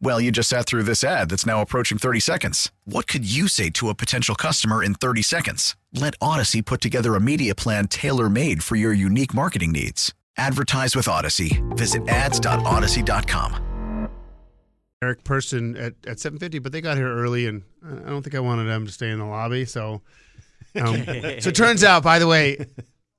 Well, you just sat through this ad that's now approaching 30 seconds. What could you say to a potential customer in 30 seconds? Let Odyssey put together a media plan tailor made for your unique marketing needs. Advertise with Odyssey. Visit ads.odyssey.com. Eric Person at, at 7:50, but they got here early, and I don't think I wanted them to stay in the lobby. So, um, so it turns out, by the way,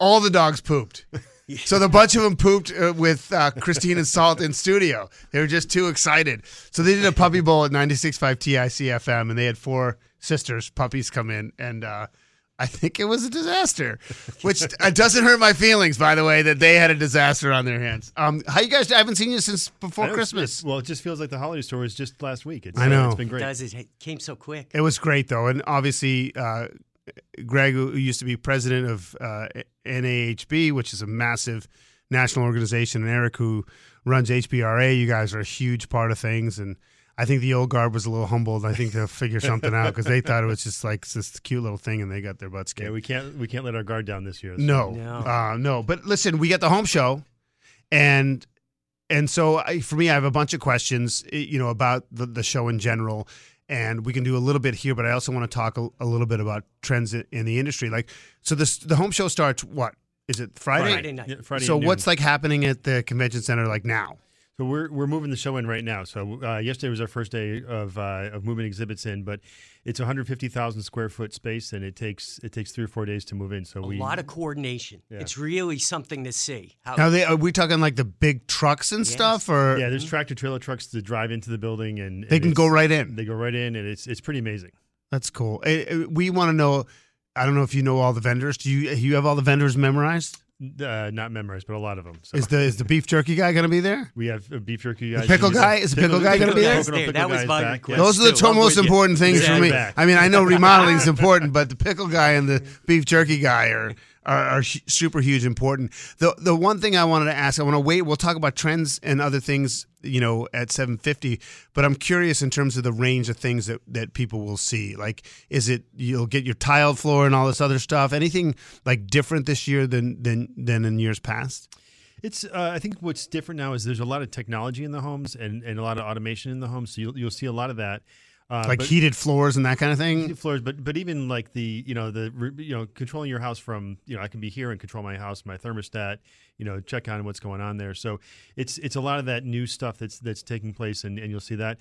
all the dogs pooped. So the bunch of them pooped uh, with uh, Christine and Salt in studio. They were just too excited. So they did a puppy bowl at 96.5 TICFM, and they had four sisters, puppies, come in, and uh, I think it was a disaster. Which uh, doesn't hurt my feelings, by the way, that they had a disaster on their hands. Um, how you guys? I haven't seen you since before I know, it's- Christmas. it's- well, it just feels like the holiday store was just last week. It's, I know. it's been It great. does. It came so quick. It was great though, and obviously, uh, Greg, who used to be president of uh, NAHB, which is a massive national organization, and Eric, who runs HBRA, you guys are a huge part of things, and I think the old guard was a little humbled. I think they'll figure something out because they thought it was just like this cute little thing, and they got their butts kicked. Yeah, we can't we can't let our guard down this year. No, No. Uh, no. But listen, we got the home show, and and so I, for me, I have a bunch of questions, you know, about the, the show in general, and we can do a little bit here. But I also want to talk a, a little bit about trends in, in the industry. Like, so this the home show starts what is it Friday? Friday night. Yeah, Friday So noon. what's like happening at the convention center like now? So we're we're moving the show in right now. So uh, yesterday was our first day of uh, of moving exhibits in, but it's 150,000 square foot space, and it takes it takes three or four days to move in. So we A we lot of coordination. Yeah. It's really something to see. How, Now, they, are we talking like the big trucks and Yes. stuff, or yeah. There's tractor trailer trucks to drive into the building, and they can go right in? They go right in, and it's it's pretty amazing. That's cool. Eh, eh, We want to know. I don't know if you know all the vendors. Do you you have all the vendors memorized? Uh, not memorized, but a lot of them. So Is the is the beef jerky guy going to be there? we have a beef jerky guys. pickle guy? Is the pickle guy gonna be there? coconut There, pickle that was my back, request. Those are the two most with you. important things for me. back. I mean, I know remodeling is important, but the pickle guy and the beef jerky guy are are, are super huge important. The the one thing I wanted to ask, I want to wait. We'll talk about trends and other things, you know, at seven fifty. But I'm curious in terms of the range of things that that people will see. Like, is it you'll get your tiled floor and all this other stuff? Anything like different this year than than than in years past? It's. Uh, I think what's different now is there's a lot of technology in the homes and, and a lot of automation in the homes. So you'll, you'll see a lot of that. Uh, Like but- heated floors and that kind of thing. heated floors, but but even like the you know the you know controlling your house from you know I can be here and control my house, my thermostat, you know check on what's going on there. So it's it's a lot of that new stuff that's that's taking place, and, and you'll see that.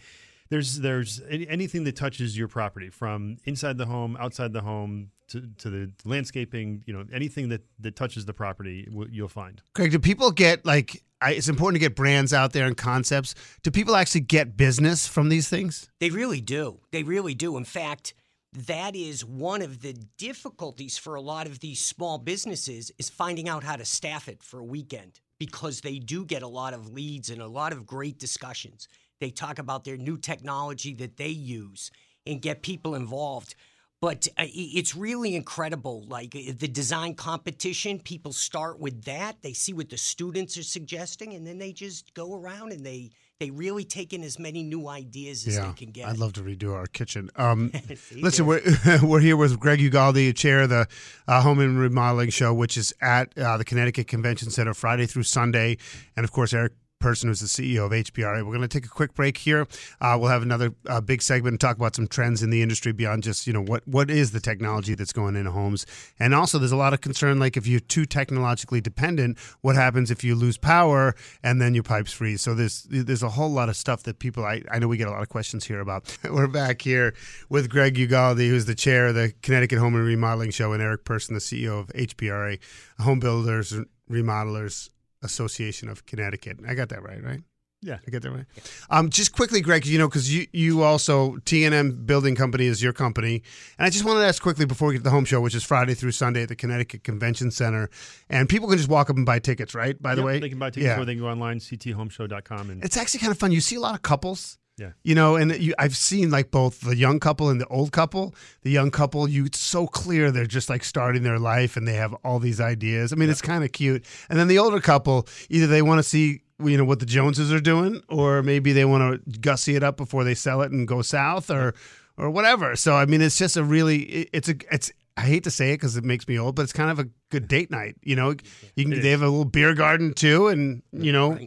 There's there's anything that touches your property from inside the home, outside the home, to, to the landscaping. You know anything that that touches the property, you'll find. Craig, do people get like? I, it's important to get brands out there and concepts. Do people actually get business from these things? They really do. They really do. In fact, that is one of the difficulties for a lot of these small businesses is finding out how to staff it for a weekend because they do get a lot of leads and a lot of great discussions. They talk about their new technology that they use and get people involved. But uh, it's really incredible. Like uh, the design competition, people start with that. They see what the students are suggesting, and then they just go around and they they really take in as many new ideas as they can get. I'd love to redo our kitchen. Um, listen, we're we're here with Greg Ugalde, chair of the uh, Home and Remodeling Show, which is at uh, the Connecticut Convention Center Friday through Sunday, and of course Eric Person, who's the CEO of HBRA. We're going to take a quick break here. Uh, we'll have another uh, big segment and talk about some trends in the industry beyond just you know what what is the technology that's going into homes, and also there's a lot of concern like if you're too technologically dependent, what happens if you lose power and then your pipes freeze? So there's there's a whole lot of stuff that people I, I know we get a lot of questions here about. We're back here with Greg Ugalde, who's the chair of the Connecticut Home and Remodeling Show, and Eric Person, the CEO of HBRA, Home Builders Remodelers Association of Connecticut. I got that right, right? Yeah. I get that right. Um, just quickly, Greg, you know, because you you also T&M Building Company is your company, and I just wanted to ask quickly before we get to the home show, which is Friday through Sunday at the Connecticut Convention Center, and people can just walk up and buy tickets, right? By the Yep, way, they can buy tickets Yeah. or they can go online, cthomeshow.com. And It's actually kind of fun. You see a lot of couples. Yeah. You know, and you, I've seen like both the young couple and the old couple. The young couple, you it's so clear they're just like starting their life and they have all these ideas. I mean, it's kind of cute. And then the older couple, either they want to see you know what the Joneses are doing, or maybe they want to gussy it up before they sell it and go south, or or whatever. So I mean, it's just a really it's a it's. I hate to say it because it makes me old, but it's kind of a good date night. You know, you can they have a little beer garden too, and you know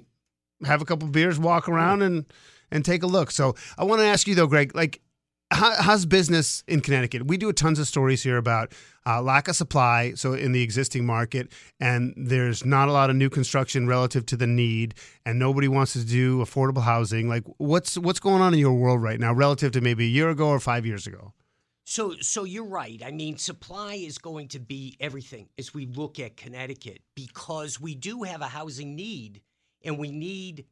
have a couple beers, walk around, and and take a look. So I want to ask you though, Greg, like. How, how's business in Connecticut? We do tons of stories here about uh, lack of supply, so in the existing market, and there's not a lot of new construction relative to the need, and nobody wants to do affordable housing. Like, what's what's going on in your world right now, relative to maybe a year ago or five years ago? So, so you're right. I mean, supply is going to be everything as we look at Connecticut because we do have a housing need, and we need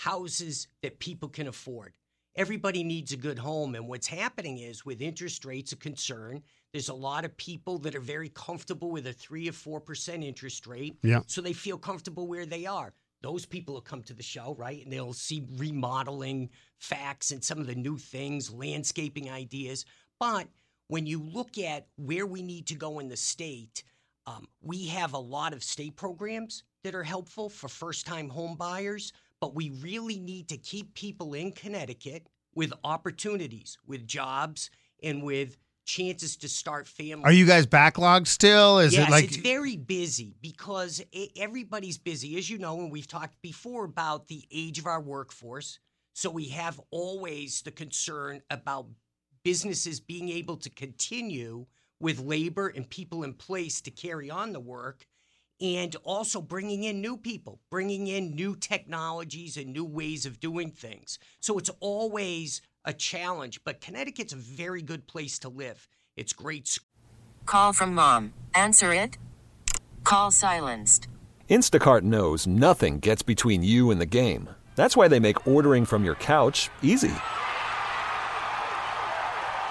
houses that people can afford. Everybody needs a good home, and what's happening is with interest rates a concern. There's a lot of people that are very comfortable with a three or four percent interest rate, Yeah. so they feel comfortable where they are. Those people will come to the show, right? And they'll see remodeling facts and some of the new things, landscaping ideas. But when you look at where we need to go in the state, um, we have a lot of state programs that are helpful for first time home buyers, but we really need to keep people in Connecticut with opportunities, with jobs, and with chances to start families. Are you guys backlogged still? Is yes, it like it's very busy because everybody's busy, as you know, and we've talked before about the age of our workforce. So we have always the concern about businesses being able to continue with labor and people in place to carry on the work, and also bringing in new people, bringing in new technologies and new ways of doing things. So it's always a challenge, but Connecticut's a very good place to live. It's great Call from mom. Answer it. Call silenced. Instacart knows nothing gets between you and the game. That's why they make ordering from your couch easy.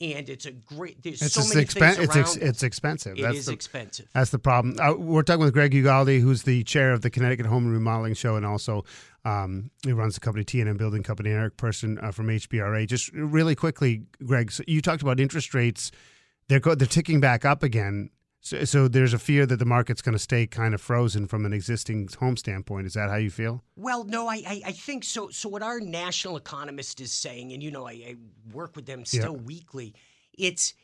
and it's a great. There's it's so many expen- things it's around. ex- it's expensive. It That's is the, expensive. That's the problem. Uh, we're talking with Greg Ugalde, who's the chair of the Connecticut Home and Remodeling Show, and also um, he runs the company T&M Building Company. Eric Person uh, from HBRA. Just really quickly, Greg, so you talked about interest rates. They're go- they're ticking back up again. So, so there's a fear that the market's going to stay kind of frozen from an existing home standpoint. Is that how you feel? Well, no, I, I, I think so. So what our national economist is saying, and you know, I, I work with them still weekly. It's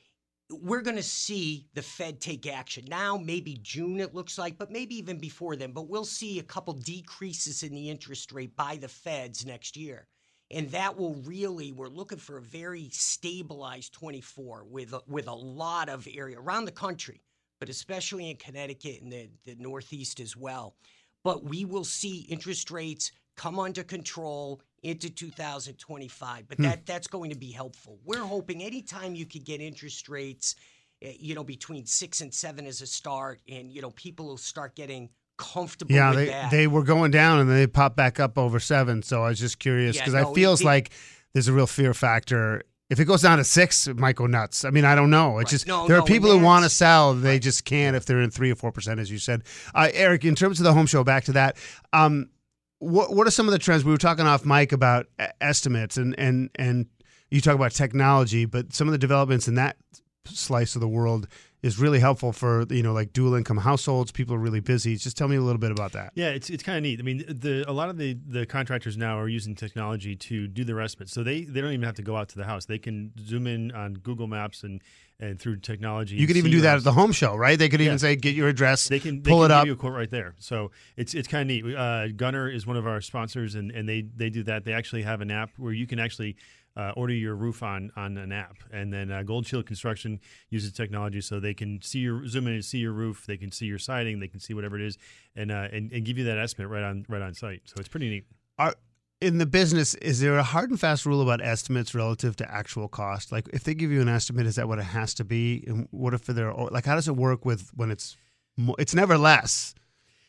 we're going to see the Fed take action now, maybe June, it looks like, but maybe even before then. But we'll see a couple decreases in the interest rate by the Feds next year. And that will really, we're looking for a very stabilized 24 with a, with a lot of area around the country, but especially in Connecticut and the, the Northeast as well. But we will see interest rates come under control into 2025. But that that's going to be helpful. We're hoping anytime you could get interest rates, eh, you know, between six and seven as a start, and you know, people will start getting comfortable Yeah, with they that. they were going down and then they popped back up over seven. So I was just curious Yeah, because no, it feels it- like there's a real fear factor. If it goes down to six, it might go nuts. I mean, I don't know. It's Right. just No, there no, are people who want to sell, they just can't if they're in three or four percent, as you said. Uh, Eric, in terms of the home show, back to that. Um, what what are some of the trends? We were talking off mic about estimates and and and you talk about technology, but some of the developments in that slice of the world is really helpful for you know like dual income households. People are really busy. Just tell me a little bit about that. Yeah, it's it's kind of neat. I mean, the a lot of the the contractors now are using technology to do their estimates, so they they don't even have to go out to the house. They can zoom in on Google Maps and and through technology. You could see even do that at the home show, right? They could even Yeah. say, "Get your address, They can they pull can it give up." you a quote right there. So it's it's kind of neat. Uh, Gunner is one of our sponsors, and, and they they do that. They actually have an app where you can actually uh, order your roof on on an app, and then uh, Gold Shield Construction uses technology so they can see your zoom in and see your roof. They can see your siding. They can see whatever it is, and uh, and, and give you that estimate right on right on site. So it's pretty neat. Are in the business, is there a hard and fast rule about estimates relative to actual cost? Like, if they give you an estimate, is that what it has to be? And what if they're like, how does it work with when it's it's never less?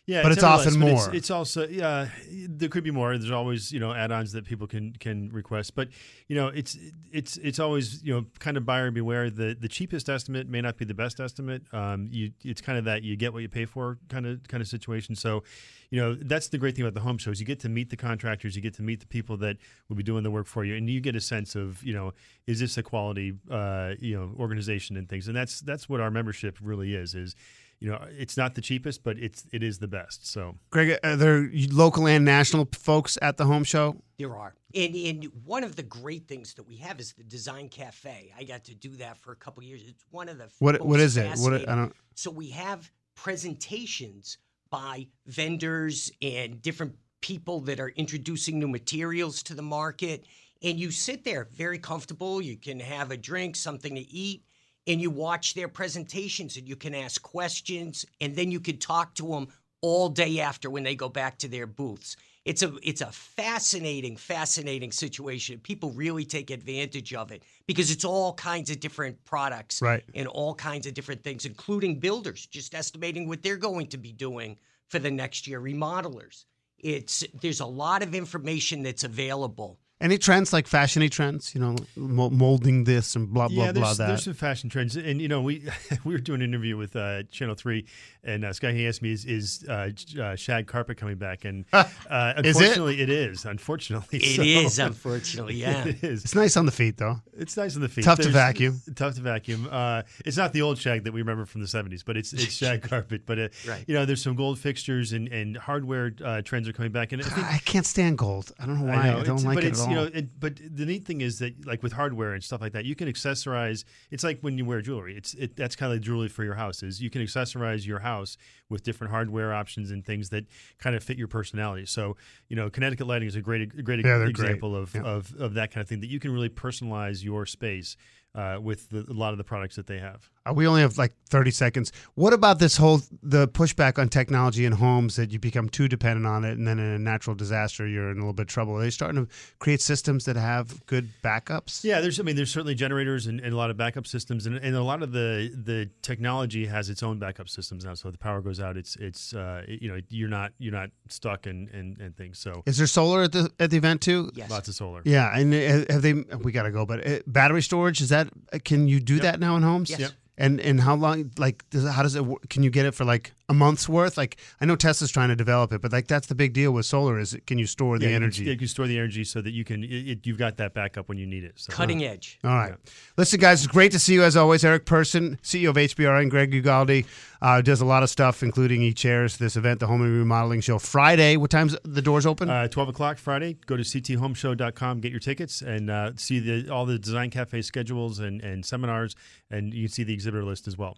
Yeah, But it's never often less, more. It's, it's also yeah, there could be more. There's always you know add-ons that people can can request, but you know it's it's it's always you know kind of buyer beware. The the cheapest estimate may not be the best estimate. Um, you it's kind of that you get what you pay for kind of kind of situation. So, you know that's the great thing about the home shows. You get to meet the contractors, you get to meet the people that will be doing the work for you, and you get a sense of you know is this a quality uh, you know organization and things. And that's that's what our membership really is. Is you know it's not the cheapest, but it's it is the best. So. Greg, are there local and national folks at the home show? There are. And, and one of the great things that we have is the Design Cafe. I got to do that for a couple of years. It's one of the What what most is it? What I don't. So we have presentations by vendors and different people that are introducing new materials to the market. And you sit there very comfortable. You can have a drink, something to eat, and you watch their presentations and you can ask questions and then you can talk to them all day after when they go back to their booths. It's a it's a fascinating, fascinating situation. People really take advantage of it because it's all kinds of different products Right. and all kinds of different things, including builders, just estimating what they're going to be doing for the next year, remodelers. It's there's a lot of information that's available. Any trends like fashiony trends? You know, molding this and blah blah yeah, blah there's, that. there's some fashion trends, and you know we we were doing an interview with uh, Channel Three, and uh, Sky he asked me is, is uh, uh, shag carpet coming back, and uh, Is it? unfortunately it is. Unfortunately, It so- is, unfortunately, yeah. it is. it's nice on the feet though. It's nice on the feet. Tough to vacuum. Tough to vacuum. Uh, it's not the old shag that we remember from the '70s, but it's it's shag carpet. But uh, Right. you know, there's some gold fixtures and and hardware uh, trends are coming back, and I think I can't stand gold. I don't know why. I, know, don't it's- like it at all. You know, it, but the neat thing is that, like with hardware and stuff like that, you can accessorize. It's like when you wear jewelry. It's it, that's kind of like jewelry for your house. Is you can accessorize your house with different hardware options and things that kind of fit your personality. So you know, Connecticut Lighting is a great a great Yeah, example great. of, Yeah. of of that kind of thing that you can really personalize your space uh, with the, a lot of the products that they have. Uh, we only have like 30 seconds. What about this whole the pushback on technology in homes that you become too dependent on it and then in a natural disaster you're in a little bit of trouble? Are they starting to create systems that have good backups? Yeah, there's I mean there's certainly generators and, and a lot of backup systems and, and a lot of the the technology has its own backup systems now. So if the power goes out, it's it's uh, you know you're not you're not stuck and, and, and things. So Is there solar at the at the event too? Yes. lots of solar. Yeah, and uh, have they? We got to go, but uh, battery storage is that? Uh, Can you do that now in homes? Yes. Yep. And and how long? Like, does, how does it? Can you get it for like a month's worth? Like I know Tesla's trying to develop it, but like that's the big deal with solar is can you store the Yeah, you can- energy? You can, store the energy so that you can. It, it, you've got that backup when you need it. So. Cutting edge. All right. Listen, guys, it's great to see you as always. Eric Person, CEO of HBR, and Greg Ugalde uh, does a lot of stuff, including he chairs this event, the Home and Remodeling Show. Friday, what time's the doors open? Uh, 12 o'clock Friday. Go to cthomeshow.com, get your tickets, and uh, see the, all the Design Cafe schedules and, and seminars, and you can see the exhibitor list as well.